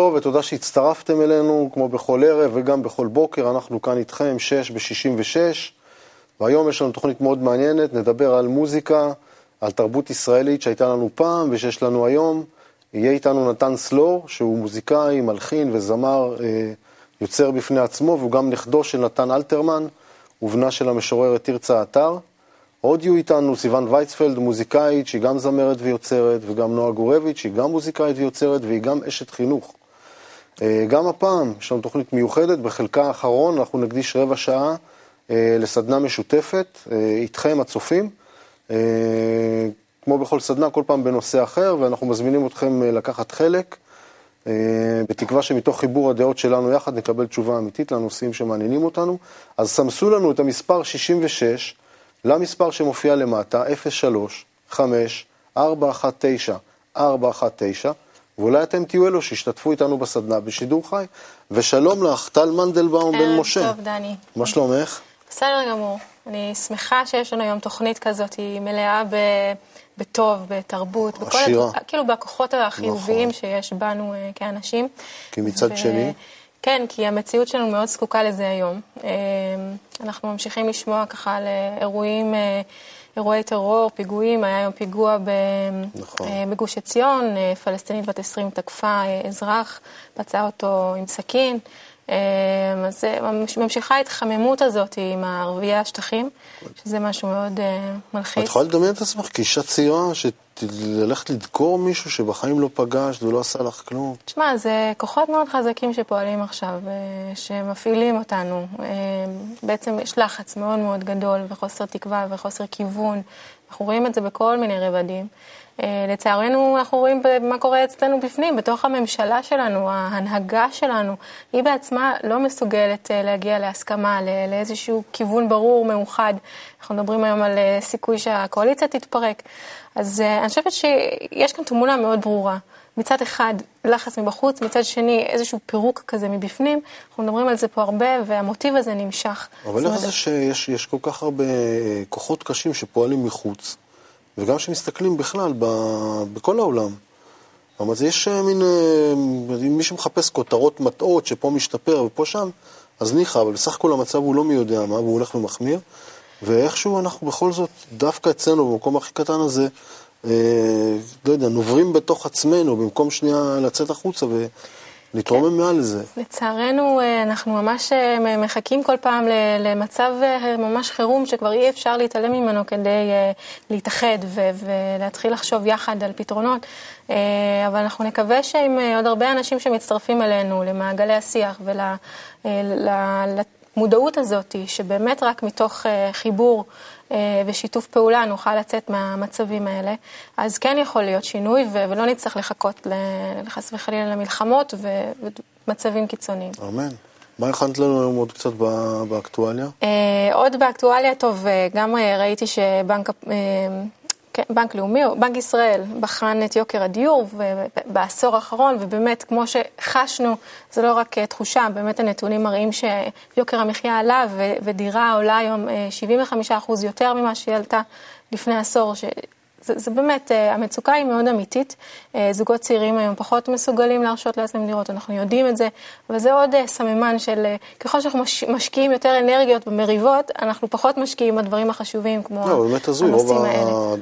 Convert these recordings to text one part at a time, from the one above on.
טוב ותודה שהצטרפתם אלינו, כמו בכל ערב וגם בכל בוקר, אנחנו כאן איתכם, 6 ב-66, והיום יש לנו תוכנית מאוד מעניינת, נדבר על מוזיקה, על תרבות ישראלית שהייתה לנו פעם ושיש לנו היום. יהיה איתנו נתן סלור, שהוא מוזיקאי, מלחין וזמר, אה, יוצר בפני עצמו, והוא גם נכדו של נתן אלתרמן, ובנה של המשוררת תרצה אתר. עוד יהיו איתנו סיוון וייצפלד, מוזיקאית, שהיא גם זמרת ויוצרת, וגם נועה גורביץ', שהיא גם מוזיקאית ויוצרת, והיא גם אשת חינוך. אה, גם הפעם יש לנו תוכנית מיוחדת, בחלקה האחרון אנחנו נקדיש רבע שעה אה, לסדנה משותפת איתכם, הצופים. כמו בכל סדנה, כל פעם בנושא אחר, ואנחנו מזמינים אתכם לקחת חלק. אה, בתקווה שמתוך חיבור הדעות שלנו יחד נקבל תשובה אמיתית לנושאים שמעניינים אותנו. אז סמסו לנו את המספר 66 למספר שמופיע למטה, 03 5 419 419 ואולי אתם תהיו אלו שישתתפו איתנו בסדנה בשידור חי. ושלום לך, טל מנדלבאום בן משה. טוב, דני. מה שלומך? בסדר גמור. אני שמחה שיש לנו היום תוכנית כזאת, היא מלאה ב... בטוב, בתרבות, בכל עשירה. הת... כאילו בכוחות החיוביים נכון. שיש בנו uh, כאנשים. כי מצד ו... שני? כן, כי המציאות שלנו מאוד זקוקה לזה היום. Uh, אנחנו ממשיכים לשמוע ככה על אירועים, uh, אירועי טרור, פיגועים, היה היום פיגוע ב... נכון. uh, בגוש עציון, uh, פלסטינית בת 20 תקפה uh, אזרח, פצעה אותו עם סכין. אמ, אז ממשיכה ההתחממות הזאת עם ערביי השטחים, שזה משהו מאוד אה, מלחיץ. את יכולה לדמיין את עצמך כאישה צעירה, שללכת לדקור מישהו שבחיים לא פגשת ולא עשה לך כלום? תשמע, זה כוחות מאוד חזקים שפועלים עכשיו, אה, שמפעילים אותנו. אה, בעצם יש לחץ מאוד מאוד גדול וחוסר תקווה וחוסר כיוון. אנחנו רואים את זה בכל מיני רבדים. אה, לצערנו, אנחנו רואים מה קורה אצלנו בפנים, בתוך הממשלה שלנו, ההנהגה שלנו, היא בעצמה לא מסוגלת אה, להגיע להסכמה, לאיזשהו כיוון ברור, מאוחד. אנחנו מדברים היום על אה, סיכוי שהקואליציה תתפרק. אז אני חושבת שיש כאן תמונה מאוד ברורה. מצד אחד לחץ מבחוץ, מצד שני איזשהו פירוק כזה מבפנים, אנחנו מדברים על זה פה הרבה, והמוטיב הזה נמשך. אבל איך זה שיש כל כך הרבה כוחות קשים שפועלים מחוץ? וגם כשמסתכלים בכלל ב, בכל העולם. אז יש אה, מין, אה, מי שמחפש כותרות מטעות שפה משתפר ופה שם, אז ניחא, אבל בסך הכל המצב הוא לא מי יודע מה, והוא הולך ומחמיר, ואיכשהו אנחנו בכל זאת, דווקא אצלנו, במקום הכי קטן הזה, אה, לא יודע, נוברים בתוך עצמנו, במקום שנייה לצאת החוצה ו... להתרומם. מעל לזה. לצערנו, אה, אנחנו ממש אה, מחכים כל פעם למצב אה, ממש חירום, שכבר אי אפשר להתעלם ממנו כדי להתאחד ולהתחיל לחשוב יחד על פתרונות. אבל אנחנו נקווה שעם עוד הרבה אנשים שמצטרפים אלינו, למעגלי השיח ולמודעות הזאת, שבאמת רק מתוך חיבור אה, ושיתוף פעולה נוכל לצאת מהמצבים האלה, אז כן יכול להיות שינוי ולא נצטרך לחכות חס וחלילה למלחמות ומצבים קיצוניים. אמן. מה הכנת לנו היום עוד קצת באקטואליה? אה, עוד באקטואליה, טוב, אה, גם ראיתי שבנק כן, בנק לאומי, או בנק ישראל, בחן את יוקר הדיור בעשור האחרון, ובאמת, כמו שחשנו, זה לא רק תחושה, באמת הנתונים מראים שיוקר המחיה עלה, ודירה עולה היום 75% אה, יותר ממה שהיא עלתה לפני עשור, זה, זה באמת, אה, המצוקה היא מאוד אמיתית. אה, זוגות צעירים היום פחות מסוגלים להרשות לעצמם דירות, אנחנו יודעים את זה, אבל זה עוד אה, סממן של ככל שאנחנו מש, משקיעים יותר אנרגיות במריבות, אנחנו פחות משקיעים בדברים החשובים כמו לא, באמת הזוי, רוב, ה...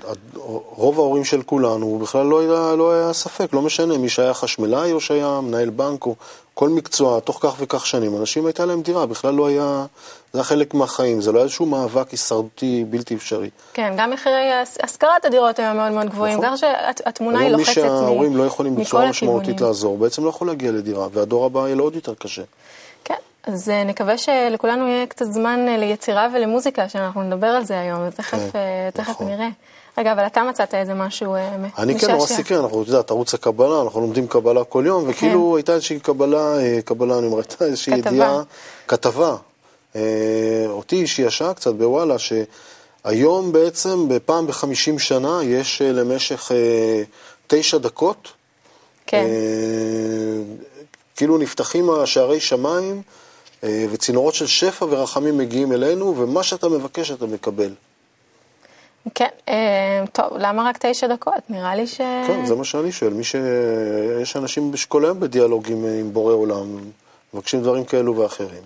רוב ההורים של כולנו, בכלל לא היה, לא היה ספק, לא משנה מי שהיה חשמלאי או שהיה מנהל בנק או כל מקצוע, תוך כך וכך שנים, אנשים הייתה להם דירה, בכלל לא היה... זה היה חלק מהחיים, זה לא היה איזשהו מאבק הישרדותי בלתי אפשרי. כן, גם מחירי השכרת הדירות היו מאוד מאוד גבוהים, נכון. ככה שהתמונה היא לוחצת מכל הכיוונים. מי שההורים לא יכולים בצורה משמעותית לעזור, בעצם לא יכול להגיע לדירה, והדור הבא יהיה לו עוד יותר קשה. כן, אז אה, נקווה שלכולנו יהיה קצת זמן אה, ליצירה ולמוזיקה, שאנחנו נדבר על זה היום, ותכף כן, אה, נכון. נראה. רגע, אבל אתה מצאת איזה משהו משעשע. אני כן נורא סקרן, אנחנו, את יודעת, ערוץ הקבלה, אנחנו לומדים קבלה כל יום, וכאילו כן. הייתה איזושהי קבלה, קבלה, אני אומר, הייתה איזושהי ידיעה, כתבה, אה, אותי שישעה קצת בוואלה, שהיום בעצם, בפעם בחמישים שנה, יש אה, למשך אה, תשע דקות, כן. כאילו נפתחים השערי שמיים, וצינורות של שפע ורחמים מגיעים אלינו, ומה שאתה מבקש אתה מקבל. כן, אה, טוב, למה רק תשע דקות? נראה לי ש... כן, זה מה שאני שואל. מי ש... יש אנשים שכל היום בדיאלוגים עם בורא עולם, מבקשים דברים כאלו ואחרים.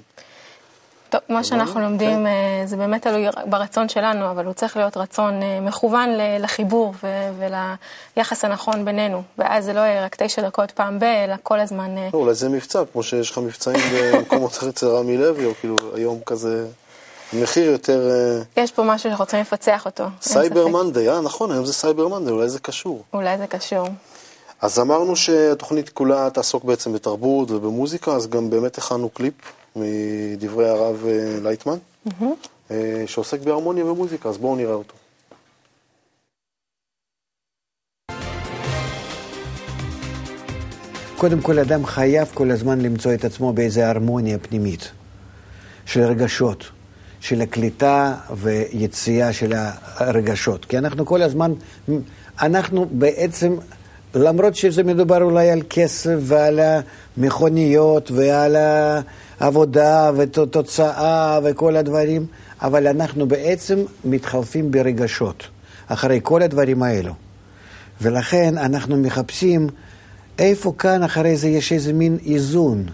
טוב, מה שאנחנו לומדים כן. אה, זה באמת תלוי ברצון שלנו, אבל הוא צריך להיות רצון אה, מכוון לחיבור וליחס הנכון בינינו. ואז זה לא יהיה רק תשע דקות פעם ב, אלא כל הזמן... לא, אולי זה מבצע, כמו שיש לך מבצעים במקומות אחרים אצל רמי לוי, או כאילו היום כזה, מחיר יותר... אה, יש פה משהו שאנחנו רוצים לפצח אותו. סייבר. מנדי, אה, נכון, היום זה סייבר מנדי, אולי זה קשור. אולי זה קשור. אז אמרנו שהתוכנית כולה תעסוק בעצם בתרבות ובמוזיקה, אז גם באמת הכנו קליפ מדברי הרב אה, לייטמן, אה, שעוסק בהרמוניה ומוזיקה, אז בואו נראה אותו. קודם כל, אדם חייב כל הזמן למצוא את עצמו באיזו הרמוניה פנימית של רגשות, של הקליטה ויציאה של הרגשות. כי אנחנו כל הזמן, אנחנו בעצם, למרות שזה מדובר אולי על כסף ועל המכוניות ועל העבודה ותוצאה וכל הדברים, אבל אנחנו בעצם מתחלפים ברגשות אחרי כל הדברים האלו. ולכן אנחנו מחפשים איפה כאן אחרי זה יש איזה מין איזון,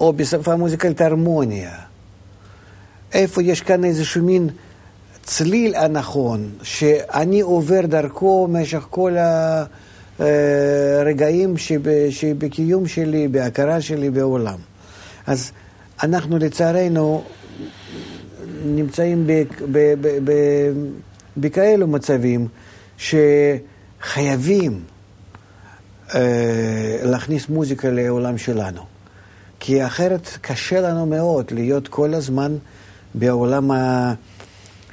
או בשפה מוזיקלית הרמוניה. איפה יש כאן איזשהו מין צליל הנכון, שאני עובר דרכו במשך כל הרגעים שב, שבקיום שלי, בהכרה שלי בעולם. אז אנחנו לצערנו נמצאים בכאלו מצבים שחייבים אה, להכניס מוזיקה לעולם שלנו. כי אחרת קשה לנו מאוד להיות כל הזמן בעולם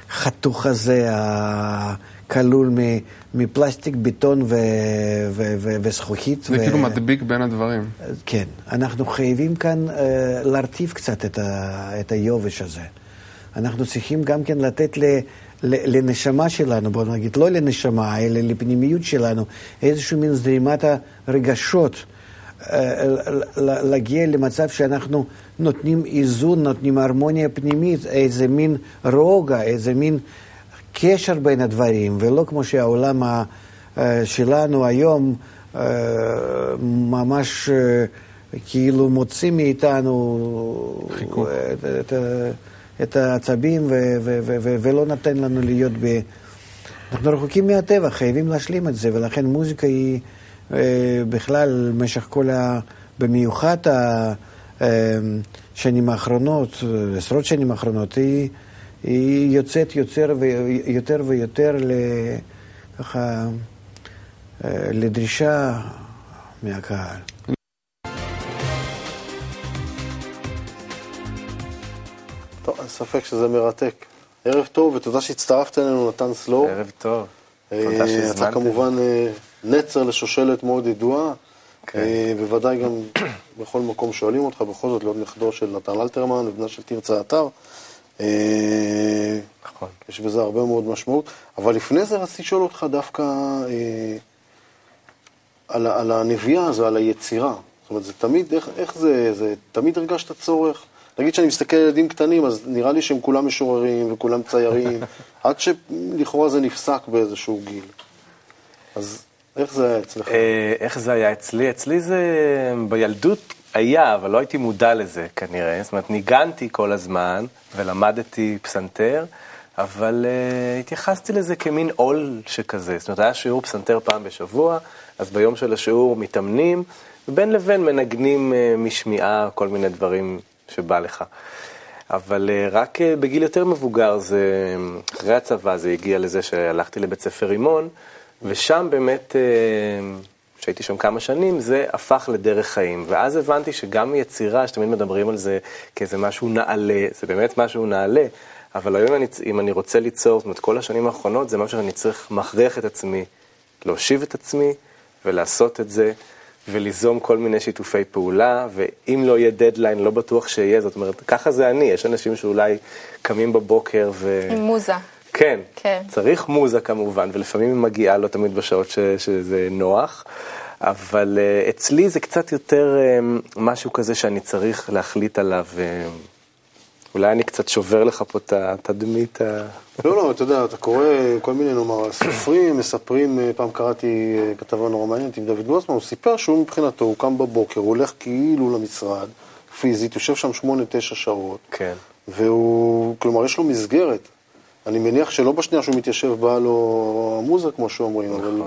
החתוך הזה, הכלול מפלסטיק, בטון ו- ו- ו- וזכוכית. זה ו- כאילו מדביק בין הדברים. כן, אנחנו חייבים כאן uh, להרטיב קצת את, ה, את היובש הזה. אנחנו צריכים גם כן לתת ל, ל, לנשמה שלנו, בוא נגיד, לא לנשמה, אלא לפנימיות שלנו, איזושהי מין זרימת הרגשות, uh, להגיע למצב שאנחנו נותנים איזון, נותנים הרמוניה פנימית, איזה מין רוגע, איזה מין קשר בין הדברים, ולא כמו שהעולם ה, uh, שלנו היום, uh, ממש כאילו מוציא מאיתנו חיכוך. את, את, את העצבים ו, ו, ו, ו, ולא נותן לנו להיות ב... אנחנו רחוקים מהטבע, חייבים להשלים את זה, ולכן מוזיקה היא בכלל במשך כל ה... במיוחד השנים האחרונות, עשרות שנים האחרונות, היא, היא יוצאת יותר ויותר ויותר ל... ככה... לדרישה מהקהל. טוב, אין ספק שזה מרתק. ערב טוב, ותודה שהצטרפת אלינו, נתן סלור. ערב טוב. אה, תודה אתה שהזמנתם. כמובן אה, נצר לשושלת מאוד ידועה, כן. אה, בוודאי גם בכל מקום שואלים אותך, בכל זאת להיות נכדו של נתן אלתרמן ובנה של תרצה אתר. אה, נכון. יש בזה הרבה מאוד משמעות. אבל לפני זה רציתי לשאול אותך דווקא אה, על, על הנביאה הזו, על היצירה. זאת אומרת, זה תמיד, איך, איך זה, זה, תמיד הרגשת צורך? נגיד שאני מסתכל על ילדים קטנים, אז נראה לי שהם כולם משוררים וכולם ציירים, עד שלכאורה זה נפסק באיזשהו גיל. אז איך זה היה אצלך? אה, איך זה היה אצלי? אצלי זה בילדות היה, אבל לא הייתי מודע לזה כנראה. זאת אומרת, ניגנתי כל הזמן ולמדתי פסנתר, אבל uh, התייחסתי לזה כמין עול שכזה. זאת אומרת, היה שיעור פסנתר פעם בשבוע, אז ביום של השיעור מתאמנים, ובין לבין מנגנים uh, משמיעה כל מיני דברים שבא לך. אבל uh, רק uh, בגיל יותר מבוגר, זה, אחרי הצבא, זה הגיע לזה שהלכתי לבית ספר רימון, ושם באמת, uh, שהייתי שם כמה שנים, זה הפך לדרך חיים. ואז הבנתי שגם יצירה, שתמיד מדברים על זה כאיזה משהו נעלה, זה באמת משהו נעלה, אבל היום אני, אם אני רוצה ליצור, זאת אומרת, כל השנים האחרונות, זה משהו שאני צריך, מכריח את עצמי, להושיב את עצמי ולעשות את זה. וליזום כל מיני שיתופי פעולה, ואם לא יהיה דדליין, לא בטוח שיהיה, זאת אומרת, ככה זה אני, יש אנשים שאולי קמים בבוקר ו... עם מוזה. כן, כן. צריך מוזה כמובן, ולפעמים היא מגיעה לא תמיד בשעות ש, שזה נוח, אבל uh, אצלי זה קצת יותר uh, משהו כזה שאני צריך להחליט עליו uh, אולי אני קצת שובר לך פה את התדמית ה... לא, לא, אתה יודע, אתה קורא כל מיני, נאמר, סופרים, מספרים, פעם קראתי כתבה נורא מעניינת עם דוד גוסמן, הוא סיפר שהוא מבחינתו, הוא קם בבוקר, הוא הולך כאילו למשרד, פיזית, יושב שם שמונה, תשע שעות, כן. והוא, כלומר, יש לו מסגרת. אני מניח שלא בשנייה שהוא מתיישב באה לו המוזה, כמו שאומרים, אבל...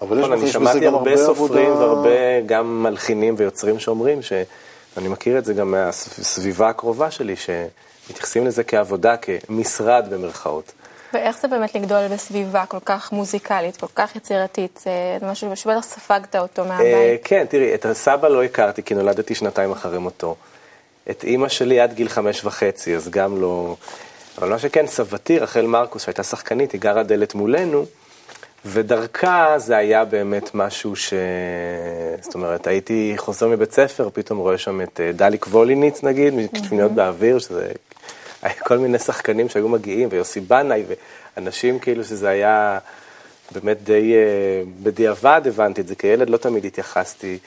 אבל יש נכון, בזה- אני יש בזה שמעתי גם הרבה הרבה סופרים עבודה- והרבה גם מלחינים ויוצרים שאומרים, שאני מכיר את זה גם מהסביבה הקרובה שלי, שמתייחסים לזה כעבודה, כמשרד במרכאות. ואיך זה באמת לגדול בסביבה כל כך מוזיקלית, כל כך יצירתית? זה משהו שבטח ספגת אותו אה, מהבית. כן, תראי, את הסבא לא הכרתי, כי נולדתי שנתיים אחרי מותו. את אימא שלי עד גיל חמש וחצי, אז גם לא... אבל מה שכן, סבתי, רחל מרקוס, שהייתה שחקנית, היא גרה דלת מולנו, ודרכה זה היה באמת משהו ש... זאת אומרת, הייתי חוזר מבית ספר, פתאום רואה שם את אה, דליק ווליניץ נגיד, מקטפיניות באוויר, שזה... היה כל מיני שחקנים שהיו מגיעים, ויוסי בנאי, ואנשים כאילו שזה היה באמת די... אה, בדיעבד הבנתי את זה, כילד לא תמיד התייחסתי.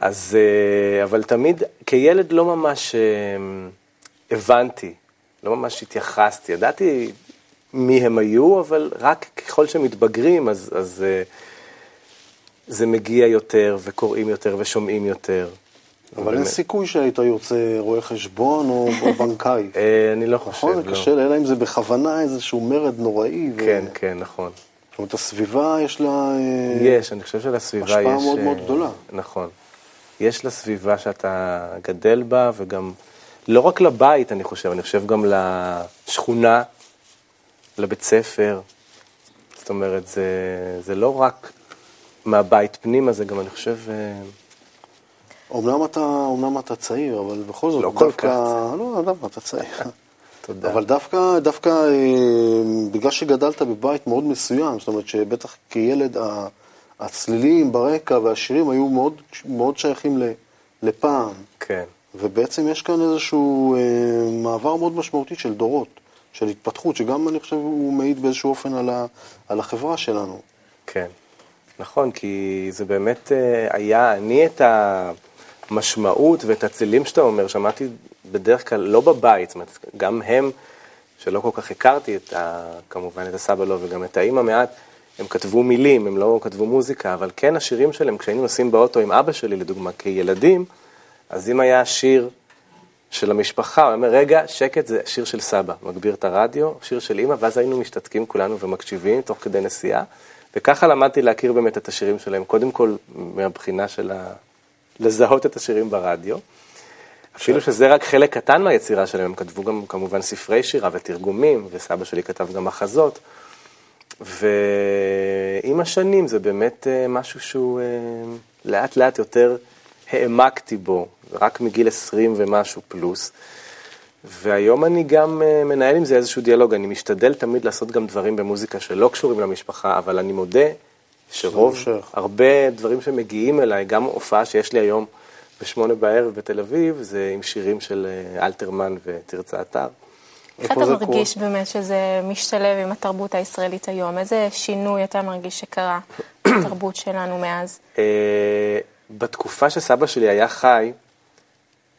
אז... אה, אבל תמיד, כילד לא ממש הבנתי, לא ממש התייחסתי. ידעתי מי הם היו, אבל רק ככל שמתבגרים, אז, אז אה, זה מגיע יותר, וקוראים יותר, ושומעים יותר. אבל אין. סיכוי שהיית יוצא רואה חשבון או או בנקאי. אה, אני לא חושב, נכון, זה לא. קשה, אלא אם זה בכוונה איזשהו מרד נוראי. ו- כן, כן, נכון. זאת אומרת, הסביבה יש לה... אה, יש, אני חושב שלסביבה יש... השפעה מאוד מאוד גדולה. נכון. יש לסביבה שאתה גדל בה, וגם, לא רק לבית, אני חושב, אני חושב גם לשכונה, לבית ספר. זאת אומרת, זה, זה לא רק מהבית פנימה, זה גם, אני חושב, אה, אומנם אתה, אומנם אתה צעיר, אבל בכל זאת, לא כל דווקא... כך לא, אדם, אתה צעיר. תודה. אבל דווקא, דווקא אה, בגלל שגדלת בבית מאוד מסוים, זאת אומרת שבטח כילד הצלילים ברקע והשירים היו מאוד, מאוד שייכים לפעם, כן, ובעצם יש כאן איזשהו אה, מעבר מאוד משמעותי של דורות, של התפתחות, שגם אני חושב הוא מעיד באיזשהו אופן על, ה, על החברה שלנו. כן. נכון, כי זה באמת אה, היה, אני את המשמעות ואת הצלילים שאתה אומר, שמעתי בדרך כלל לא בבית, זאת אומרת, גם הם, שלא כל כך הכרתי את ה, כמובן את הסבא לא וגם את האימא מעט, הם כתבו מילים, הם לא כתבו מוזיקה, אבל כן השירים שלהם, כשהיינו נוסעים באוטו עם אבא שלי, לדוגמה, כילדים, אז אם היה שיר של המשפחה, הוא אומר, רגע, שקט, זה שיר של סבא, מגביר את הרדיו, שיר של אימא, ואז היינו משתתקים כולנו ומקשיבים תוך כדי נסיעה, וככה למדתי להכיר באמת את השירים שלהם, קודם כל מהבחינה של ה... לזהות את השירים ברדיו. אפילו שזה רק חלק קטן מהיצירה שלהם, הם כתבו גם כמובן ספרי שירה ותרגומים, וסבא שלי כתב גם מחזות. ועם השנים זה באמת אה, משהו שהוא אה, לאט לאט יותר העמקתי בו, רק מגיל 20 ומשהו פלוס. והיום אני גם אה, מנהל עם זה איזשהו דיאלוג, אני משתדל תמיד לעשות גם דברים במוזיקה שלא קשורים למשפחה, אבל אני מודה שרוב. הרבה דברים שמגיעים אליי, גם הופעה שיש לי היום בשמונה בערב בתל אביב, זה עם שירים של אה, אלתרמן ותרצה אתר. איך אתה מרגיש באמת שזה משתלב עם התרבות הישראלית היום? איזה שינוי אתה מרגיש שקרה בתרבות שלנו מאז? אה, בתקופה שסבא שלי היה חי,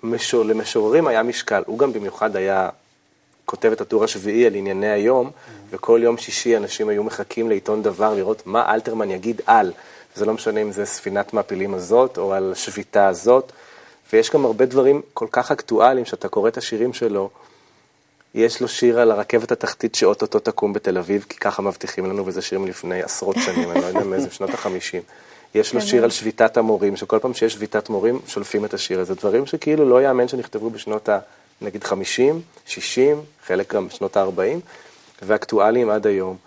משור, למשוררים היה משקל. הוא גם במיוחד היה כותב את הטור השביעי על ענייני היום, וכל יום שישי אנשים היו מחכים לעיתון דבר לראות מה אלתרמן יגיד על. זה לא משנה אם זה ספינת מעפילים הזאת, או על שביתה הזאת. ויש גם הרבה דברים כל כך אקטואליים, שאתה קורא את השירים שלו, יש לו שיר על הרכבת התחתית שאו-טו-טו תקום בתל אביב, כי ככה מבטיחים לנו, וזה שיר מלפני עשרות שנים, אני לא יודע מאיזה, שנות החמישים. יש לו שיר על שביתת המורים, שכל פעם שיש שביתת מורים, שולפים את השיר הזה. דברים שכאילו לא יאמן שנכתבו בשנות ה... נגיד 50, 60, חלק גם בשנות ה-40, ואקטואליים עד היום.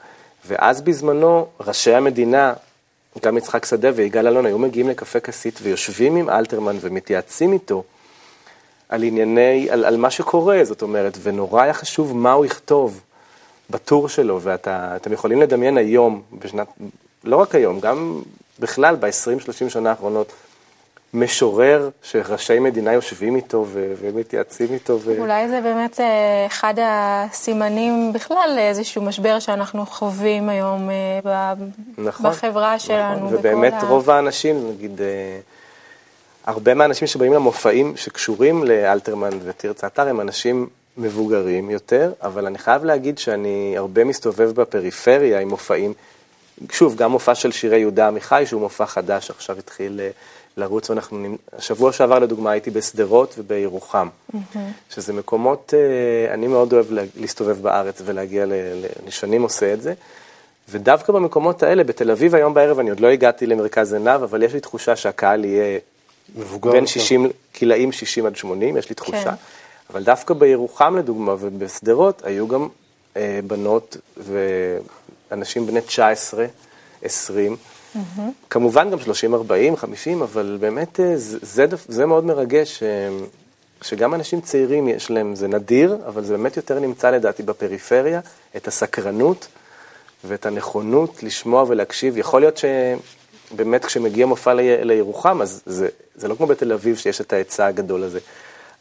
ואז בזמנו, ראשי המדינה, גם יצחק שדה ויגאל אלון, היו מגיעים לקפה כסית ויושבים עם אלתרמן ומתייעצים איתו על ענייני, על, על מה שקורה, זאת אומרת, ונורא היה חשוב מה הוא יכתוב בטור שלו, ואתם יכולים לדמיין היום, בשנת, לא רק היום, גם בכלל ב-20-30 שנה האחרונות, משורר שראשי מדינה יושבים איתו ו- ומתייעצים איתו. ו... אולי זה באמת אה, אחד הסימנים בכלל לאיזשהו משבר שאנחנו חווים היום אה, ב- נכון, בחברה שלנו. נכון. ובאמת ה- רוב האנשים, נגיד, אה, הרבה מהאנשים שבאים למופעים שקשורים לאלתרמן ותרצה אתר הם אנשים מבוגרים יותר, אבל אני חייב להגיד שאני הרבה מסתובב בפריפריה עם מופעים, שוב, גם מופע של שירי יהודה עמיחי, שהוא מופע חדש, עכשיו התחיל אה, לרוץ, ואנחנו, השבוע שעבר לדוגמה הייתי בשדרות ובירוחם, mm-hmm. שזה מקומות, אה, אני מאוד אוהב להסתובב בארץ ולהגיע, ל, אני שנים עושה את זה, ודווקא במקומות האלה, בתל אביב היום בערב, אני עוד לא הגעתי למרכז עינב, אבל יש לי תחושה שהקהל יהיה מבוגר בין 60, קילאים 60 עד 80, יש לי תחושה. כן. אבל דווקא בירוחם לדוגמה ובשדרות היו גם אה, בנות ואנשים בני 19, 20, mm-hmm. כמובן גם 30, 40, 50, אבל באמת אה, זה, זה, מאוד מרגש, אה, שגם אנשים צעירים יש להם, זה נדיר, אבל זה באמת יותר נמצא לדעתי בפריפריה, את הסקרנות ואת הנכונות לשמוע ולהקשיב. יכול להיות שבאמת כשמגיע מופע לירוחם, אז זה, זה לא כמו בתל אביב שיש את ההיצע הגדול הזה.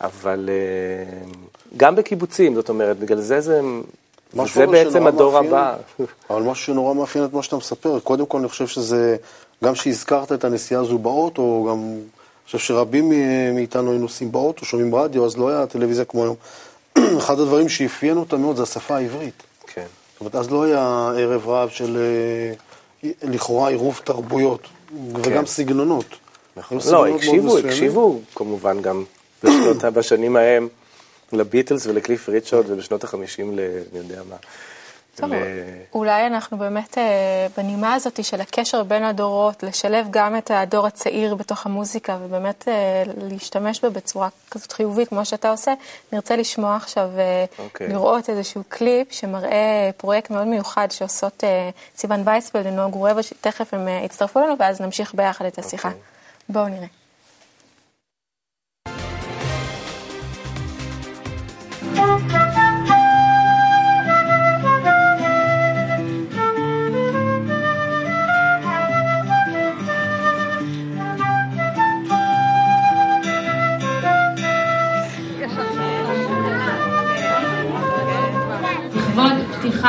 אבל אה, גם בקיבוצים, זאת אומרת, בגלל זה זה, זה בעצם הדור מאפיין, הבא. אבל משהו שנורא מאפיין את מה שאתה מספר, קודם כל אני חושב שזה, גם שהזכרת את הנסיעה הזו באוטו, גם אני חושב שרבים מאיתנו היו נוסעים באוטו, שומעים רדיו, אז לא היה טלוויזיה כמו היום. אחד הדברים שאפיין אותה מאוד זה השפה העברית. כן. זאת אומרת, אז לא היה ערב רב של אה, לכאורה עירוב תרבויות, כן. וגם סגנונות. נכון. לא, הקשיבו, הקשיבו כמובן גם בשנות, בשנים ההם לביטלס ולקליף ריצ'רד ובשנות החמישים ל... אני יודע מה. טוב, ל... אולי אנחנו באמת אה, בנימה הזאת של הקשר בין הדורות, לשלב גם את הדור הצעיר בתוך המוזיקה ובאמת אה, להשתמש בה בצורה כזאת חיובית כמו שאתה עושה, נרצה לשמוע עכשיו, okay. אוקיי. לראות איזשהו קליפ שמראה פרויקט מאוד מיוחד שעושות סיוון וייספלד ונועה גורבה, שתכף הם יצטרפו לנו ואז נמשיך ביחד את השיחה. Okay. אוקיי. בואו נראה.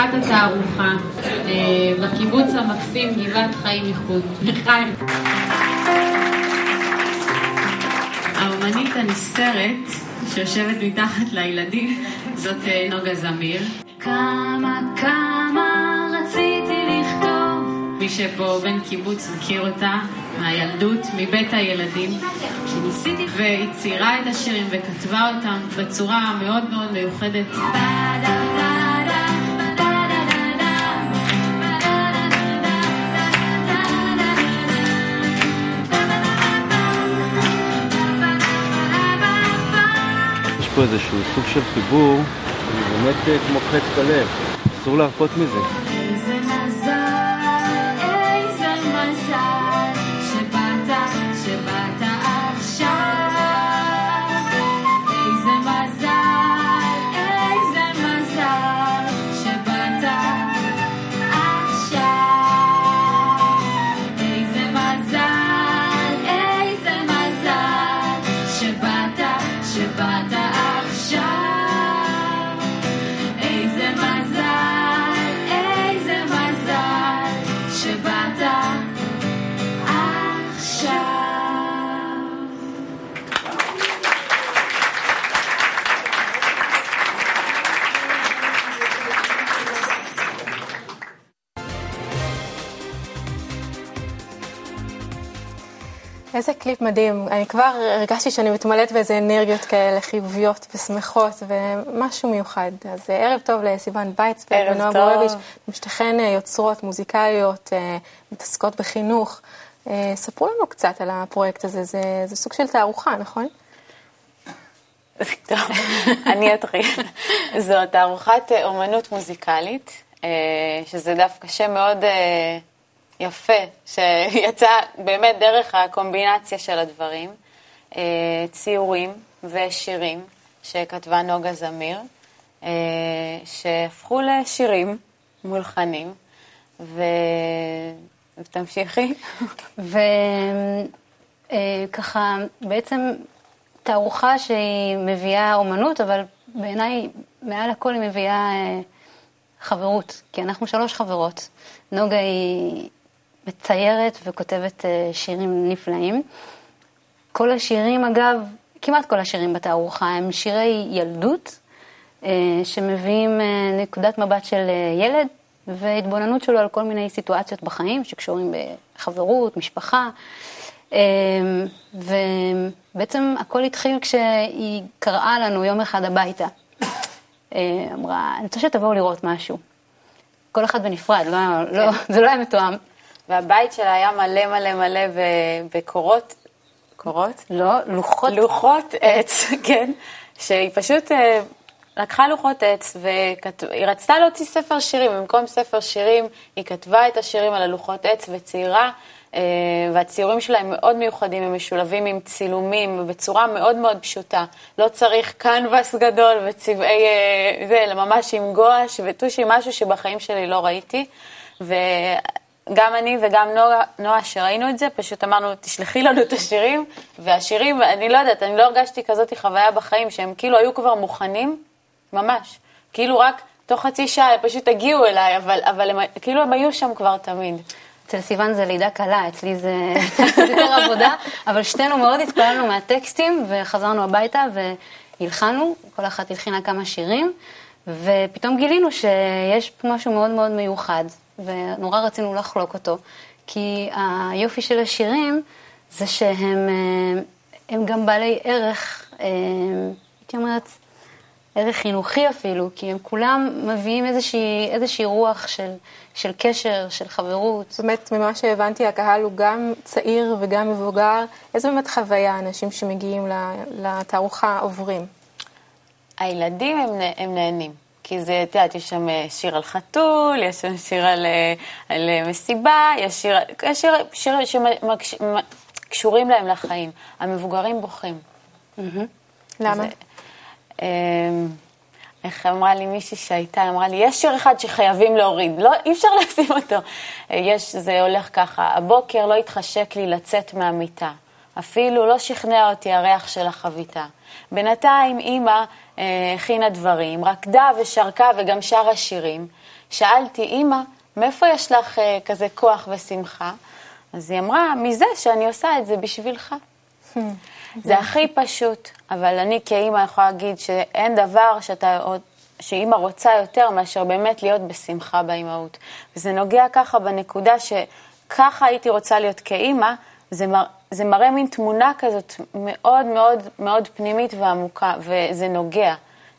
פתיחת התערוכה אה, בקיבוץ המקסים גבעת חיים איחוד. לחיים. האומנית הנסתרת שיושבת מתחת לילדים זאת אה, נוגה זמיר. כמה כמה רציתי לכתוב מי שפה בן קיבוץ מכיר אותה מהילדות, מבית הילדים שניסיתי והיא ציירה את השירים וכתבה אותם בצורה מאוד מאוד מיוחדת. פה איזשהו סוג של חיבור, זה באמת אה, כמו חץ בלב, אסור להרפות מזה. מדהים. אני כבר הרגשתי שאני מתמלאת באיזה אנרגיות כאלה חיוביות ושמחות ומשהו מיוחד. אז אה, ערב טוב לסיוון וייצברג ונועה גורביץ', שתיכן אה, יוצרות, מוזיקאיות, אה, מתעסקות בחינוך. ספרו לנו קצת על הפרויקט הזה, זה, זה סוג של תערוכה, נכון? טוב, אני אתחיל. זו תערוכת אומנות מוזיקלית, שזה דווקא שם מאוד... יפה, שיצא באמת דרך הקומבינציה של הדברים, אה, ציורים ושירים שכתבה נוגה זמיר, אה, שהפכו לשירים מולחנים, ו... ותמשיכי. וככה, אה, בעצם תערוכה שהיא מביאה אומנות, אבל בעיניי מעל הכל היא מביאה חברות, כי אנחנו שלוש חברות. נוגה היא מציירת וכותבת אה, שירים נפלאים. כל השירים, אגב, כמעט כל השירים בתערוכה הם שירי ילדות, אה, שמביאים אה, נקודת מבט של ילד והתבוננות שלו על כל מיני סיטואציות בחיים שקשורים בחברות, משפחה. ובעצם הכל התחיל כשהיא קראה לנו יום אחד הביתה. אמרה, אני רוצה שתבואו לראות משהו. כל אחד בנפרד, לא, לא, זה לא היה מתואם. והבית שלה היה מלא מלא מלא בקורות, קורות? לא, לוחות. לוחות עץ, כן, שהיא פשוט אה, לקחה לוחות עץ והיא רצתה להוציא ספר שירים, במקום ספר שירים היא כתבה את השירים על הלוחות עץ וציירה, אה, והציורים שלהם מאוד מיוחדים, הם משולבים עם צילומים בצורה מאוד מאוד פשוטה. לא צריך קנבס גדול וצבעי, אה, זה, אלא ממש עם גואש וטושי, משהו שבחיים שלי לא ראיתי. גם אני וגם נועה, נועה שראינו את זה, פשוט אמרנו, תשלחי לנו את השירים, והשירים, אני לא יודעת, אני לא הרגשתי כזאת חוויה בחיים, שהם כאילו היו כבר מוכנים, ממש. כאילו רק תוך חצי שעה פשוט הגיעו אליי, אבל, אבל הם, כאילו הם היו שם כבר תמיד. אצל סיוון זה לידה קלה, אצלי זה יותר עבודה, אבל שתינו מאוד התפללנו מהטקסטים וחזרנו הביתה והלחנו, כל אחת הלחינה כמה שירים, ופתאום גילינו שיש משהו מאוד מאוד מיוחד. ונורא רצינו לחלוק אותו, כי היופי של השירים זה שהם אה, גם בעלי ערך, אה, הייתי אומרת, ערך חינוכי אפילו, כי הם כולם מביאים איזושהי, איזושהי רוח של, של קשר, של חברות. באמת, ממה שהבנתי, הקהל הוא גם צעיר וגם מבוגר. איזו באמת חוויה אנשים שמגיעים לתערוכה עוברים? הילדים הם, הם נהנים. כי זה, את יודעת, יש שם אה, שיר על חתול, יש שם שיר על, אה, על אה, מסיבה, יש שיר, יש שיר, שיר שקשורים להם לחיים. המבוגרים בוכים. למה? אמ, איך אמרה לי מישהי שהייתה, אמרה לי, יש שיר אחד שחייבים להוריד, לא, אי אפשר לשים אותו. יש, זה הולך ככה, הבוקר לא התחשק לי לצאת מהמיטה, אפילו לא שכנע אותי הריח של החביתה. בינתיים אימא הכינה דברים, רקדה ושרקה וגם שרה שירים. שאלתי, אימא, מאיפה יש לך אה, כזה כוח ושמחה? אז היא אמרה, מזה שאני עושה את זה בשבילך. זה הכי פשוט, אבל אני כאימא יכולה להגיד שאין דבר שאתה, שאימא רוצה יותר מאשר באמת להיות בשמחה באימהות. וזה נוגע ככה בנקודה שככה הייתי רוצה להיות כאימא, זה, מר, זה מראה מין תמונה כזאת מאוד מאוד מאוד פנימית ועמוקה, וזה נוגע.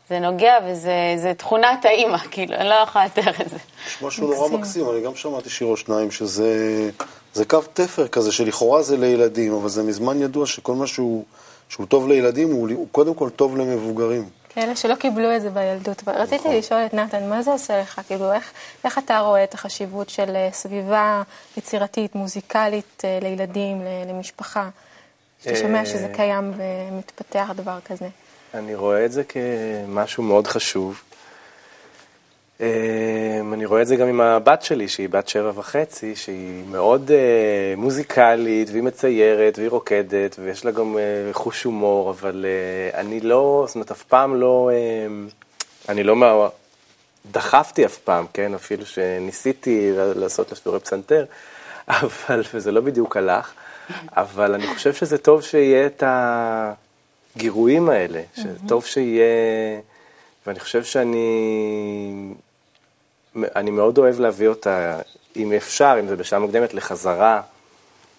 זה נוגע וזה תכונת האימא, כאילו, אני לא יכולה לתאר את זה. יש משהו נורא מקסים, אני גם שמעתי שיר או שניים, שזה זה קו תפר כזה, שלכאורה זה לילדים, אבל זה מזמן ידוע שכל מה שהוא, שהוא טוב לילדים, הוא, הוא קודם כל טוב למבוגרים. כאלה שלא קיבלו את זה בילדות. רציתי נכון. לשאול את נתן, מה זה עושה לך? כאילו, איך, איך אתה רואה את החשיבות של אה, סביבה יצירתית, מוזיקלית אה, לילדים, למשפחה? שאתה שומע שזה אה, קיים ומתפתח דבר כזה. אני רואה את זה כמשהו מאוד חשוב. אני רואה את זה גם עם הבת שלי, שהיא בת שבע וחצי, שהיא מאוד מוזיקלית, והיא מציירת, והיא רוקדת, ויש לה גם חוש הומור, אבל אני לא, זאת אומרת, אף פעם לא, אני לא מה... דחפתי אף פעם, כן? אפילו שניסיתי לעשות לה שיעורי פסנתר, אבל, וזה לא בדיוק הלך, אבל אני חושב שזה טוב שיהיה את. הגירויים האלה, שטוב שיהיה, ואני חושב שאני אני מאוד אוהב להביא אותה, אם אפשר, אם זה בשעה מוקדמת, לחזרה,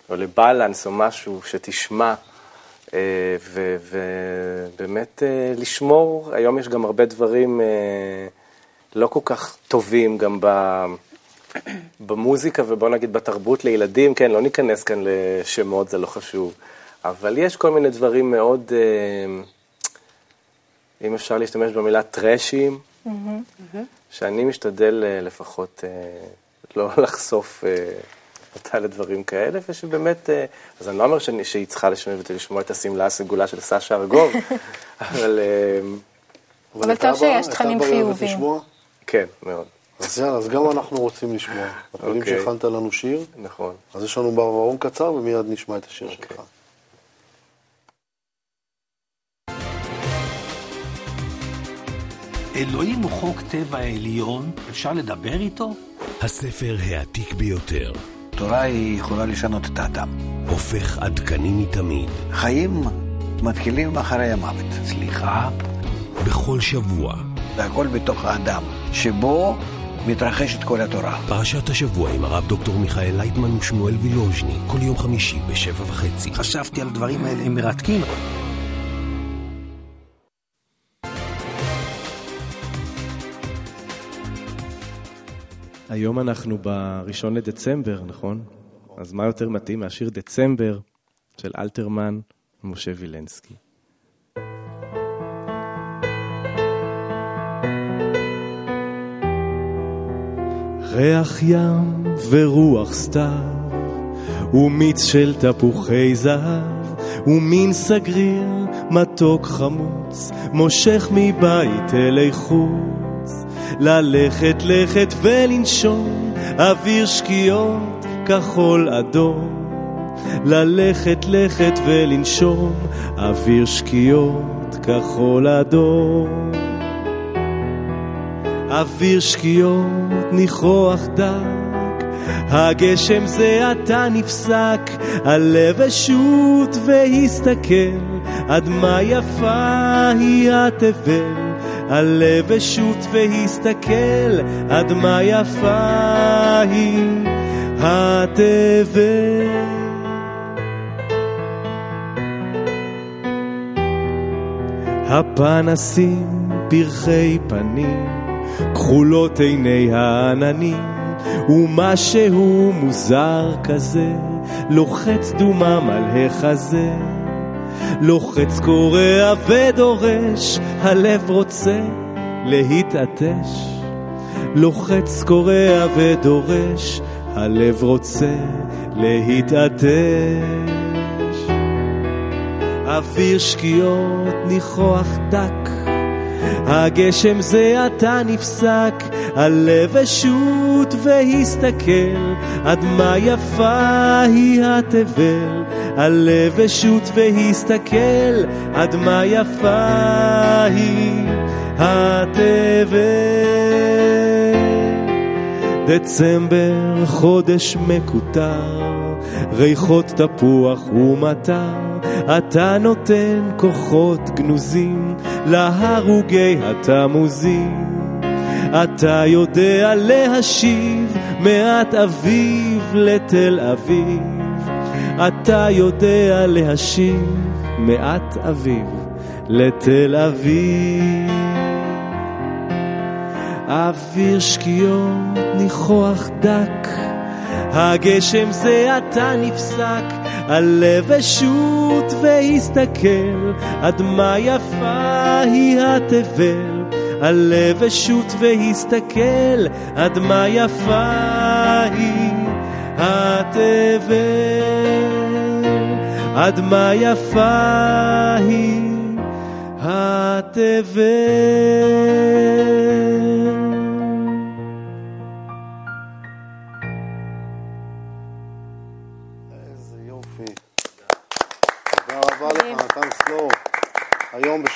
או לבלנס או משהו שתשמע, אה, ובאמת אה, לשמור, היום יש גם הרבה דברים אה, לא כל כך טובים גם ב... במוזיקה ובוא נגיד בתרבות לילדים, כן, לא ניכנס כאן לשמות, זה לא חשוב. אבל יש כל מיני דברים מאוד, אם אפשר להשתמש במילה טראשים, שאני משתדל אה, לפחות אה, לא לחשוף אותה לדברים כאלה, ושבאמת, אז אני לא אומר שהיא צריכה לשמוע את השמלה הסגולה של סשה ארגוב, אבל... אבל טוב שיש תכנים חיוביים. כן, מאוד. אז יאללה, אז גם אנחנו רוצים לשמוע. אנחנו יודעים אוקיי. שהכנת לנו שיר. נכון. אז יש לנו ברברון קצר ומיד נשמע את השיר אוקיי. שלך. אלוהים הוא חוק טבע העליון, אפשר לדבר איתו? הספר העתיק ביותר. תורה היא יכולה לשנות את האדם. הופך עדכני מתמיד. חיים מתחילים אחרי המוות. סליחה? בכל שבוע. והכל בתוך האדם, שבו מתרחשת כל התורה. פרשת השבוע עם הרב דוקטור מיכאל לייטמן ושמואל וילוז'ני, כל יום חמישי בשבע וחצי. חשבתי על דברים האלה, הם מרתקים. היום אנחנו בראשון לדצמבר, נכון? אז מה יותר מתאים מהשיר דצמבר של אלתרמן ומשה וילנסקי. ריח ים ורוח סתיו, ומיץ של תפוחי זהב, ומין סגריר מתוק חמוץ, מושך מבית אלי חוץ. ללכת לכת ולנשום אוויר שקיעות כחול אדום. ללכת לכת ולנשום אוויר שקיעות כחול אדום. אוויר שקיעות ניחוח דק, הגשם זה עתה נפסק, הלב אשוט והסתכל, עד מה יפה היא התבל. הלב אשוט והסתכל, עד מה יפה היא התבל. הפנסים פרחי פנים, כחולות עיני העננים, ומשהו מוזר כזה, לוחץ דומם על החזה. לוחץ קורע ודורש, הלב רוצה להתעטש. לוחץ קורע ודורש, הלב רוצה להתעטש. אוויר שקיעות ניחוח דק, הגשם זה עתה נפסק, הלב אשוט והסתכל, עד מה יפה היא התבל. הלב אשוט והסתכל, עד מה יפה היא התבל. דצמבר חודש מקוטר, ריחות תפוח ומטר, אתה נותן כוחות גנוזים להרוגי התמוזים. אתה יודע להשיב מעט אביב לתל אביב. אתה יודע להשיב מעט אביב לתל אביב. אוויר שקיעות ניחוח דק, הגשם זה עתה נפסק, הלב אשוט והסתכל, עד מה יפה היא התבל. הלב אשוט והסתכל, עד מה יפה היא התבל. עד מה יפה היא התבל.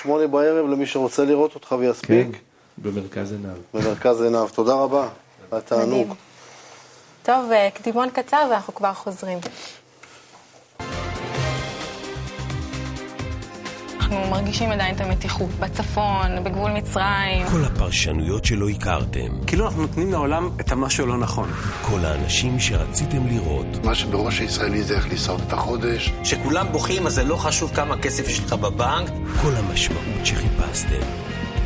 היום בשמונה בערב, למי שרוצה לראות אותך ויספיק, כן, במרכז עיניו. במרכז עיניו. תודה רבה. היה תענוג. מדהים. טוב, אה, קדימון קצר ואנחנו כבר חוזרים. אנחנו מרגישים עדיין את המתיחות בצפון, בגבול מצרים. כל הפרשנויות שלא הכרתם, כאילו אנחנו נותנים לעולם את המשהו הלא נכון. כל האנשים שרציתם לראות, מה שבראש הישראלי זה איך לשרוד את החודש. שכולם בוכים, אז זה לא חשוב כמה כסף יש לך בבנק. כל המשמעות שחיפשתם.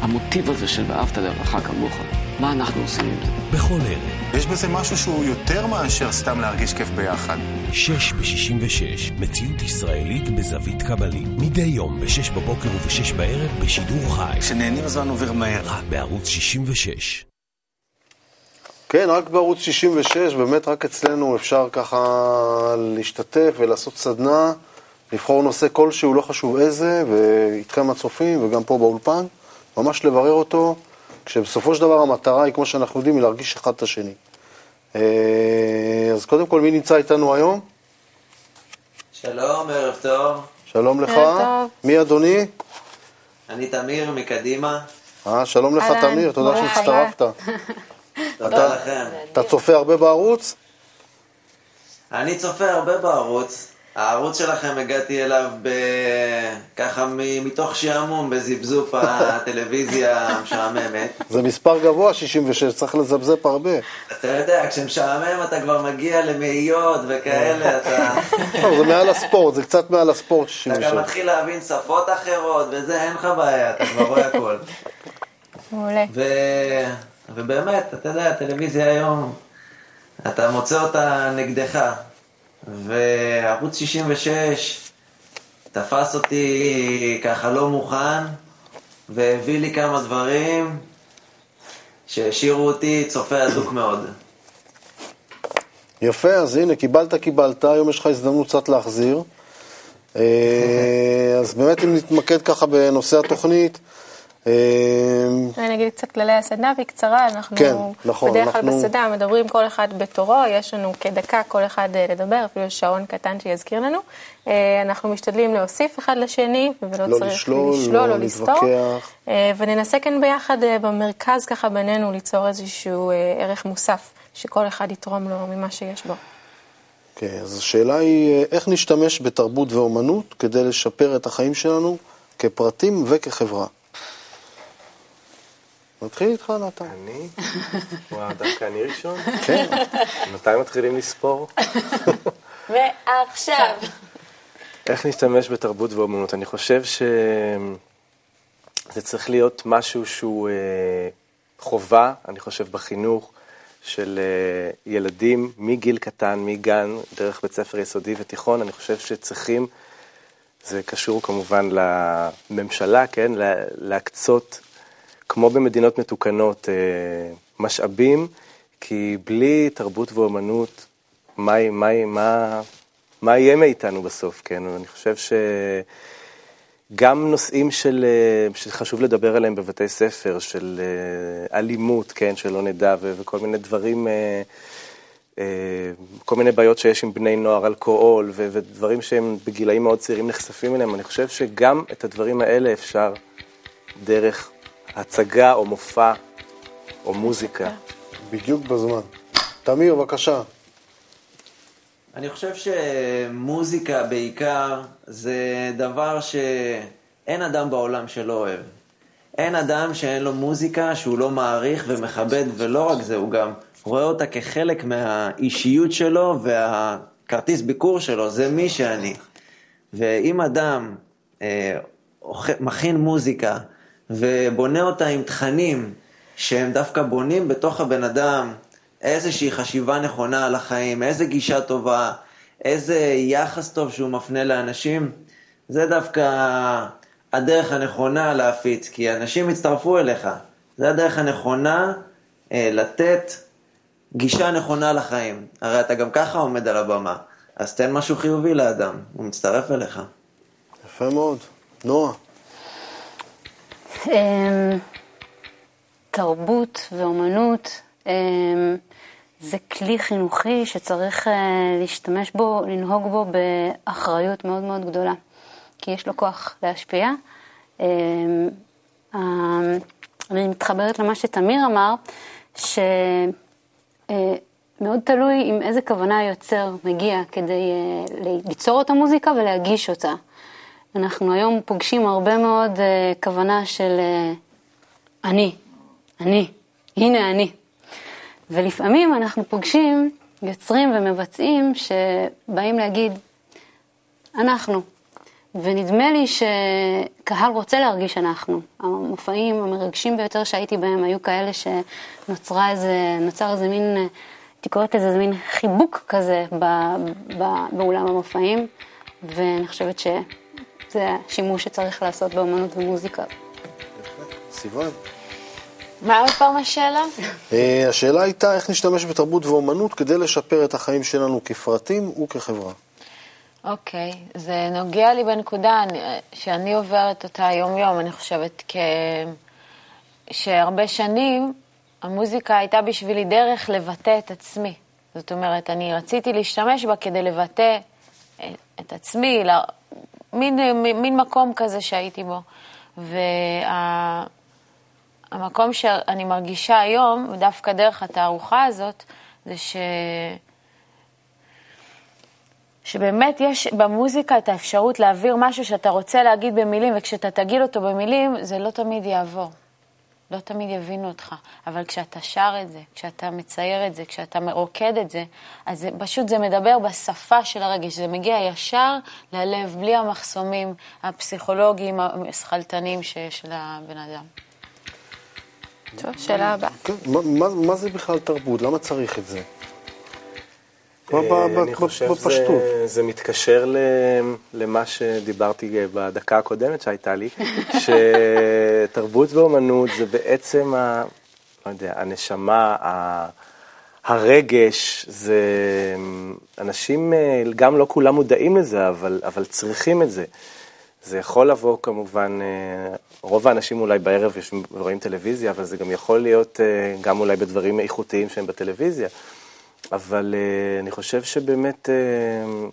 המוטיב הזה של ואהבת לרעך כמוך, מה אנחנו עושים עם זה? בכל ערב, יש בזה משהו שהוא יותר מאשר סתם להרגיש כיף ביחד. שש בשישים ושש, מציאות ישראלית בזווית קבלית. מדי יום בשש בבוקר ובשש בערב בשידור חי. כשנהנים הזמן עובר מהר. רק בערוץ 66. כן, רק בערוץ 66, באמת רק אצלנו אפשר ככה להשתתף ולעשות סדנה, לבחור נושא כלשהו, לא חשוב איזה, ואיתכם הצופים וגם פה באולפן, ממש לברר אותו, כשבסופו של דבר המטרה היא, כמו שאנחנו יודעים, היא להרגיש אחד את השני. אה, אז קודם כל, מי נמצא איתנו היום? שלום, ערב טוב. שלום לך. ערב טוב. מי אדוני? אני תמיר מקדימה. אה, שלום לך, תמיר, תודה שהצטרפת. תודה לכם. אתה צופה הרבה בערוץ? אני צופה הרבה בערוץ. הערוץ שלכם, הגעתי אליו ב... ככה מ- מתוך שעמום, בזבזוף הטלוויזיה המשעממת. זה מספר גבוה, 66, צריך לזפזפ הרבה. אתה יודע, כשמשעמם אתה כבר מגיע למאיות וכאלה, אתה... לא, זה מעל הספורט, זה קצת מעל הספורט, אתה 66. גם מתחיל להבין שפות אחרות, וזה, אין לך בעיה, אתה כבר רואה הכל. מעולה. ו... ובאמת, אתה יודע, הטלוויזיה היום, אתה מוצא אותה נגדך. וערוץ 66 תפס אותי ככה לא מוכן, והביא לי כמה דברים שהשאירו אותי צופה אדוק מאוד. יפה, אז הנה, קיבלת, קיבלת, היום יש לך הזדמנות קצת להחזיר. אה, אז באמת אם נתמקד ככה בנושא התוכנית, אני אגיד קצת כללי הסדנה בקצרה, אנחנו כן, נכון, בדרך כלל אנחנו- בסדנה מדברים כל אחד בתורו, יש לנו כדקה כל אחד אה, לדבר, אפילו שעון קטן שיזכיר לנו. אה, אנחנו משתדלים להוסיף אחד לשני, ולא לא צריך לשלול, לשלול לא או לסתור. אה, וננסה כאן ביחד במרכז ככה בינינו ליצור איזשהו ערך מוסף, שכל אחד יתרום לו ממה שיש בו. כן, אז השאלה היא, איך נשתמש בתרבות ואומנות כדי לשפר את החיים שלנו כפרטים וכחברה? נתחיל איתך, נתן. אני? וואו, דווקא אני ראשון? כן. מתי מתחילים לספור? ועכשיו. איך להשתמש בתרבות ואומנות? אני חושב שזה צריך להיות משהו שהוא אה, חובה, אני חושב, בחינוך של אה, ילדים מגיל קטן, מגן, דרך בית ספר יסודי ותיכון. אני חושב שצריכים, זה קשור כמובן לממשלה, כן? לה- להקצות, כמו במדינות מתוקנות, אה, משאבים, כי בלי תרבות ואומנות, מה, מה, מה, מה יהיה מאיתנו בסוף, כן? אני חושב שגם נושאים של, אה, שחשוב לדבר עליהם בבתי ספר, של אה, אלימות, כן, שלא נדע, וכל מיני דברים, כל מיני בעיות שיש עם בני נוער, אלכוהול, ודברים שהם בגילאים מאוד צעירים נחשפים אליהם, אני חושב שגם את הדברים האלה אפשר דרך הצגה או מופע או מוזיקה. בדיוק בזמן. תמיר, בבקשה. אני חושב שמוזיקה בעיקר זה דבר שאין אדם בעולם שלא אוהב. אין אדם שאין לו מוזיקה שהוא לא מעריך ומכבד, ולא רק זה, הוא גם רואה אותה כחלק מהאישיות שלו והכרטיס ביקור שלו, זה מי שאני. ואם אדם אה, מכין מוזיקה ובונה אותה עם תכנים שהם דווקא בונים בתוך הבן אדם איזושהי חשיבה נכונה על החיים, איזה גישה טובה, איזה יחס טוב שהוא מפנה לאנשים, זה דווקא הדרך הנכונה להפיץ, כי אנשים יצטרפו אליך. זה הדרך הנכונה אה, לתת גישה נכונה לחיים. הרי אתה גם ככה עומד על הבמה, אז תן משהו חיובי לאדם, הוא מצטרף אליך. יפה מאוד. נועה. אמ, תרבות ואומנות אמ, זה כלי חינוכי שצריך אה, להשתמש בו, לנהוג בו באחריות מאוד מאוד גדולה, כי יש לו כוח להשפיע. אמ, אני מתחברת למה שתמיר אמר, שמאוד תלוי עם איזה כוונה היוצר מגיע כדי אה, ליצור את המוזיקה ולהגיש אותה. אנחנו היום פוגשים הרבה מאוד uh, כוונה של uh, אני, אני, הנה אני. ולפעמים אנחנו פוגשים יוצרים ומבצעים שבאים להגיד, אנחנו. ונדמה לי שקהל רוצה להרגיש אנחנו. המופעים המרגשים ביותר שהייתי בהם היו כאלה שנוצרה איזה, איזה מין, הייתי קוראת לזה איזה מין חיבוק כזה ב, ב, באולם המופעים, ואני חושבת ש... זה השימוש שצריך לעשות באמנות ומוזיקה. סיוון. מה עוד פעם השאלה? אה, השאלה הייתה איך נשתמש בתרבות ואומנות כדי לשפר את החיים שלנו כפרטים וכחברה. אוקיי, זה נוגע לי בנקודה אני- שאני עוברת אותה יום-יום, אני חושבת, כ... שהרבה שנים המוזיקה הייתה בשבילי דרך לבטא את עצמי. זאת אומרת, אני רציתי להשתמש בה כדי לבטא את עצמי. מין, מין מקום כזה שהייתי בו. והמקום שאני מרגישה היום, דווקא דרך התערוכה הזאת, זה ש... שבאמת יש במוזיקה את האפשרות להעביר משהו שאתה רוצה להגיד במילים, וכשאתה תגיד אותו במילים, זה לא תמיד יעבור. לא תמיד יבינו אותך, אבל כשאתה שר את זה, כשאתה מצייר את זה, כשאתה מרוקד את זה, אז זה, פשוט זה מדבר בשפה של הרגש, זה מגיע ישר ללב, בלי המחסומים הפסיכולוגיים, השכלתניים שיש לבן אדם. טוב, שאלה הבאה. כן, מה, מה, מה זה בכלל תרבות? למה צריך את זה? אה, אני חושב שזה מתקשר למה שדיברתי אה, בדקה הקודמת שהייתה לי, שתרבות ואומנות זה בעצם, לא יודע, הנשמה, הרגש, זה אנשים, אה, גם לא כולם מודעים לזה, אבל, אבל צריכים את זה. זה יכול לבוא כמובן, רוב האנשים אולי בערב יושבים ורואים טלוויזיה, אבל זה גם יכול להיות גם אולי בדברים איכותיים שהם בטלוויזיה. אבל uh, אני חושב שבאמת uh,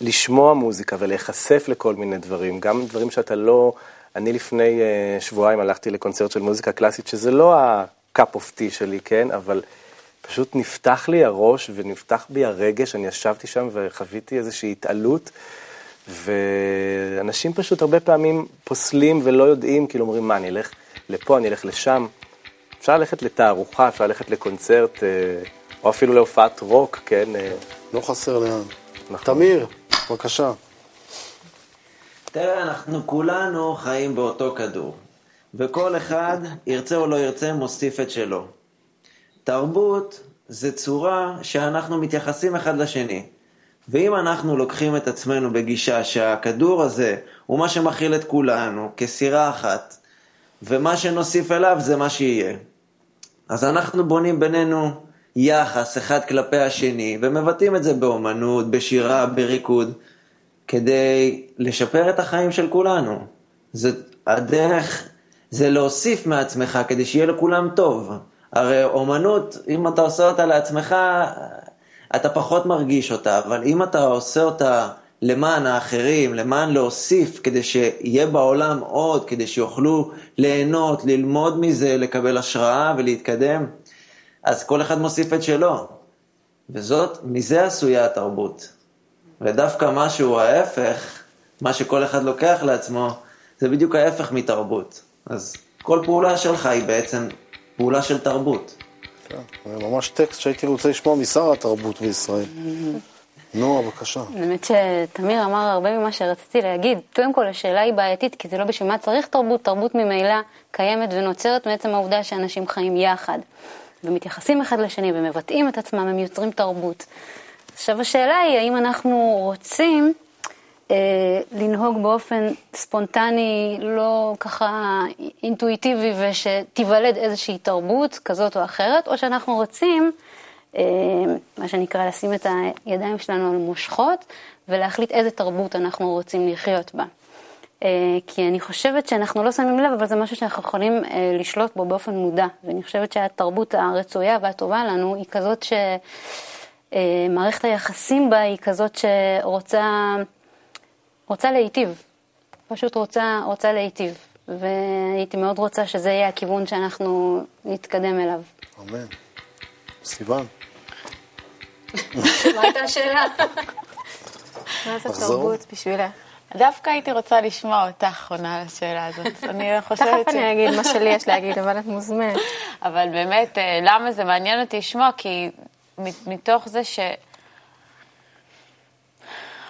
לשמוע מוזיקה ולהיחשף לכל מיני דברים, גם דברים שאתה לא... אני לפני uh, שבועיים הלכתי לקונצרט של מוזיקה קלאסית, שזה לא ה-cup of tea שלי, כן? אבל פשוט נפתח לי הראש ונפתח בי הרגש, אני ישבתי שם וחוויתי איזושהי התעלות. ואנשים פשוט הרבה פעמים פוסלים ולא יודעים, כאילו אומרים, מה, אני אלך לפה, אני אלך לשם. אפשר ללכת לתערוכה, אפשר ללכת לקונצרט, או אפילו להופעת רוק, כן? לא חסר לאן. נכון. תמיר, בבקשה. תראה, אנחנו כולנו חיים באותו כדור, וכל אחד, ירצה או לא ירצה, מוסיף את שלו. תרבות זה צורה שאנחנו מתייחסים אחד לשני. ואם אנחנו לוקחים את עצמנו בגישה שהכדור הזה הוא מה שמכיל את כולנו כסירה אחת, ומה שנוסיף אליו זה מה שיהיה. אז אנחנו בונים בינינו יחס אחד כלפי השני, ומבטאים את זה באומנות, בשירה, בריקוד, כדי לשפר את החיים של כולנו. זה הדרך, זה להוסיף מעצמך כדי שיהיה לכולם טוב. הרי אומנות, אם אתה עושה אותה לעצמך, אתה פחות מרגיש אותה, אבל אם אתה עושה אותה למען האחרים, למען להוסיף, כדי שיהיה בעולם עוד, כדי שיוכלו ליהנות, ללמוד מזה, לקבל השראה ולהתקדם, אז כל אחד מוסיף את שלו. וזאת, מזה עשויה התרבות. ודווקא משהו ההפך, מה שכל אחד לוקח לעצמו, זה בדיוק ההפך מתרבות. אז כל פעולה שלך היא בעצם פעולה של תרבות. כן, זה ממש טקסט שהייתי רוצה לשמוע משר התרבות בישראל. נועה, בבקשה. באמת שתמיר אמר הרבה ממה שרציתי להגיד. קודם כל, השאלה היא בעייתית, כי זה לא בשביל מה צריך תרבות. תרבות ממילא קיימת ונוצרת מעצם העובדה שאנשים חיים יחד. ומתייחסים אחד לשני ומבטאים את עצמם, הם יוצרים תרבות. עכשיו השאלה היא, האם אנחנו רוצים אה, לנהוג באופן ספונטני, לא ככה אינטואיטיבי, ושתיוולד איזושהי תרבות כזאת או אחרת, או שאנחנו רוצים, אה, מה שנקרא, לשים את הידיים שלנו על מושכות ולהחליט איזה תרבות אנחנו רוצים לחיות בה. אה, כי אני חושבת שאנחנו לא שמים לב, אבל זה משהו שאנחנו יכולים אה, לשלוט בו באופן מודע. ואני חושבת שהתרבות הרצויה והטובה לנו היא כזאת שמערכת אה, היחסים בה היא כזאת שרוצה רוצה להיטיב. פשוט רוצה, רוצה להיטיב. והייתי מאוד רוצה שזה יהיה הכיוון שאנחנו נתקדם אליו. אמן. סיוון. מה הייתה השאלה? מה זה תרבות בשבילך? דווקא הייתי רוצה לשמוע אותך עונה על השאלה הזאת. אני חושבת ש... תכף אני אגיד מה שלי יש להגיד, אבל את מוזמנת. אבל באמת, אה, למה זה מעניין אותי לשמוע? כי מתוך זה ש...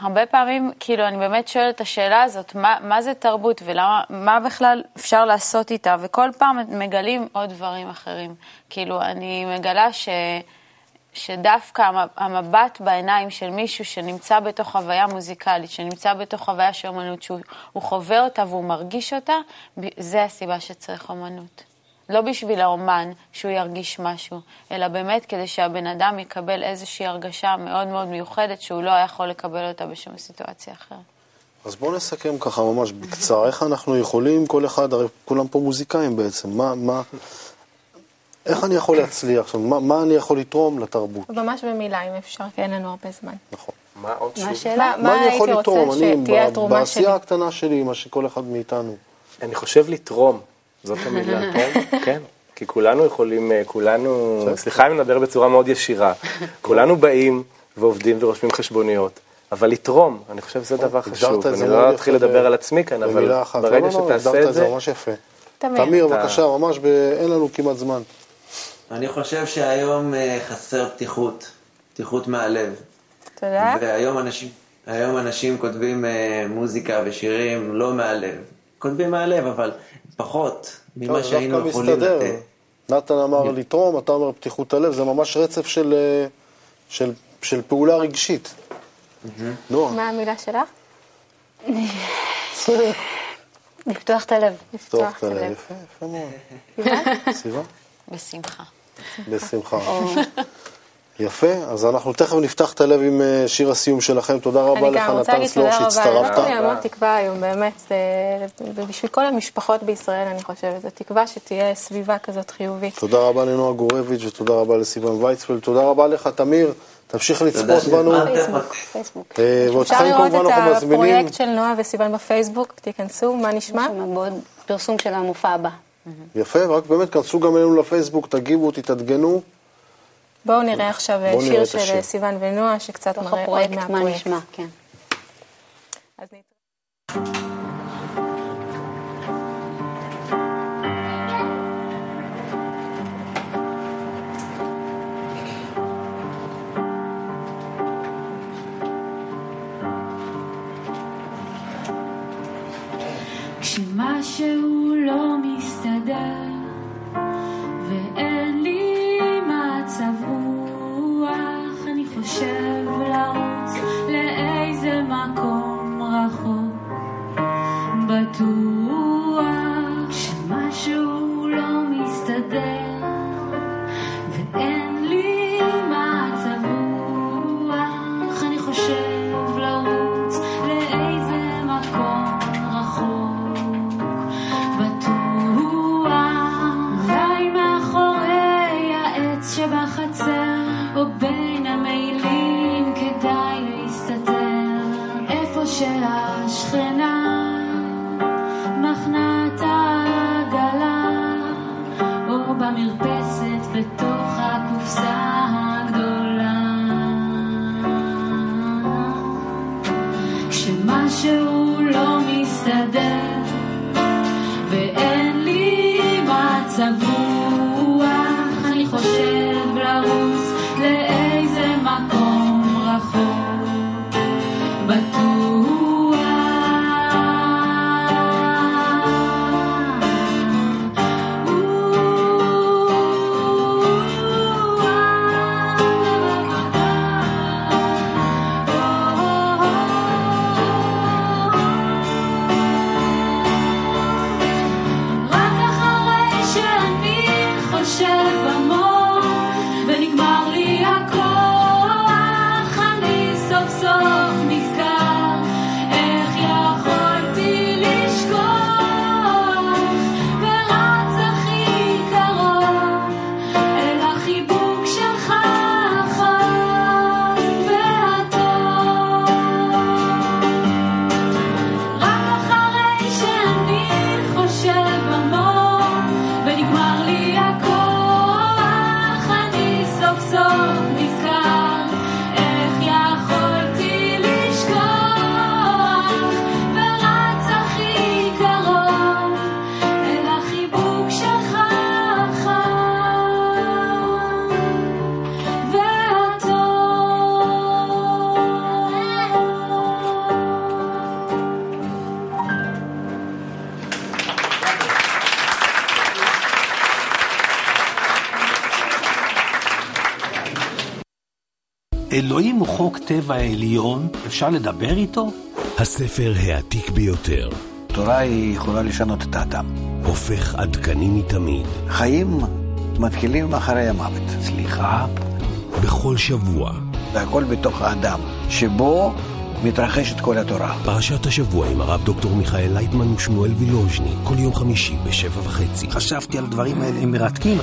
הרבה פעמים, כאילו, אני באמת שואלת את השאלה הזאת, מה, מה זה תרבות ומה בכלל אפשר לעשות איתה, וכל פעם מגלים עוד דברים אחרים. כאילו, אני מגלה ש... שדווקא המבט בעיניים של מישהו שנמצא בתוך חוויה מוזיקלית, שנמצא בתוך חוויה של אומנות, שהוא חווה אותה והוא מרגיש אותה, זה הסיבה שצריך אומנות. לא בשביל האומן שהוא ירגיש משהו, אלא באמת כדי שהבן אדם יקבל איזושהי הרגשה מאוד מאוד מיוחדת שהוא לא יכול לקבל אותה בשום סיטואציה אחרת. אז בואו נסכם ככה ממש בקצרה, איך אנחנו יכולים, כל אחד, הרי כולם פה מוזיקאים בעצם, מה, מה, איך אני יכול להצליח? עכשיו, מה, מה אני יכול לתרום לתרבות? ממש במילה, אם אפשר, כי אין לנו הרבה זמן. נכון. מה עוד שוב? מה השאלה? מה, מה הייתי רוצה שתהיה התרומה שלי? בעשייה הקטנה שלי, מה שכל אחד מאיתנו. אני חושב לתרום, זאת המילה, כן? כן. כי כולנו יכולים, אה, כולנו, סליחה אם נדבר בצורה מאוד ישירה, כולנו באים ועובדים ורושמים חשבוניות. אבל לתרום, אני חושב שזה דבר חשוב. אני לא אתחיל לדבר על עצמי כאן, אבל ברגע שתעשה את זה... זה ממש יפה. תמיר, בבקשה, ממש, אין לנו כמעט זמן. אני חושב שהיום אה, חסר פתיחות, פתיחות מהלב. תודה. והיום אנשים, היום אנשים כותבים אה, מוזיקה ושירים לא מהלב. כותבים מהלב, אבל פחות ממה שהיינו יכולים לתת. נתן אמר לתרום, אתה אומר פתיחות הלב, זה ממש רצף של, אה, של, של פעולה רגשית. נועה. מה המילה שלך? לפתוח את הלב. לפתוח את הלב, יפה, יפה מאוד. סיבה? בשמחה. בשמחה. יפה, אז אנחנו תכף נפתח את הלב עם אה, שיר הסיום שלכם. תודה רבה לך, נתן סלור, שהצטרפת. אני גם רוצה להגיד תודה רבה, אני המון תקווה היום, באמת, ובשביל כל המשפחות בישראל, אני חושבת, זו תקווה שתהיה סביבה כזאת חיובית. תודה רבה לנועה גורביץ' ותודה רבה לסיוון ויצפלד. תודה רבה לך, תמיר. תמשיך לצפות בנו. פייסבוק. ואותכם כמובן אנחנו מזמינים. אפשר לראות את הפרויקט של נועה וסיוון בפייסבוק, תיכנסו, מה נשמע? פרסום של המופע הבא. יפה, רק באמת, כנסו גם אלינו לפייסבוק, תגיבו, תתעדגנו. בואו נראה עכשיו שיר של סיוון ונועה, שקצת מראה עוד מהפרויקט. מה נשמע, כן. כשמשהו לא מסתדר ואין לרוץ לאיזה מקום רחוק, בטוח הכוח, אני סוף סוף אלוהים הוא חוק טבע עליון, אפשר לדבר איתו? הספר העתיק ביותר. תורה היא יכולה לשנות את האדם. הופך עדכני מתמיד. חיים מתחילים אחרי המוות. סליחה. בכל שבוע. והכל בתוך האדם, שבו מתרחשת כל התורה. פרשת השבוע עם הרב דוקטור מיכאל לייטמן ושמואל וילוז'ני, כל יום חמישי בשבע וחצי. חשבתי על הדברים האלה, הם מרתקים.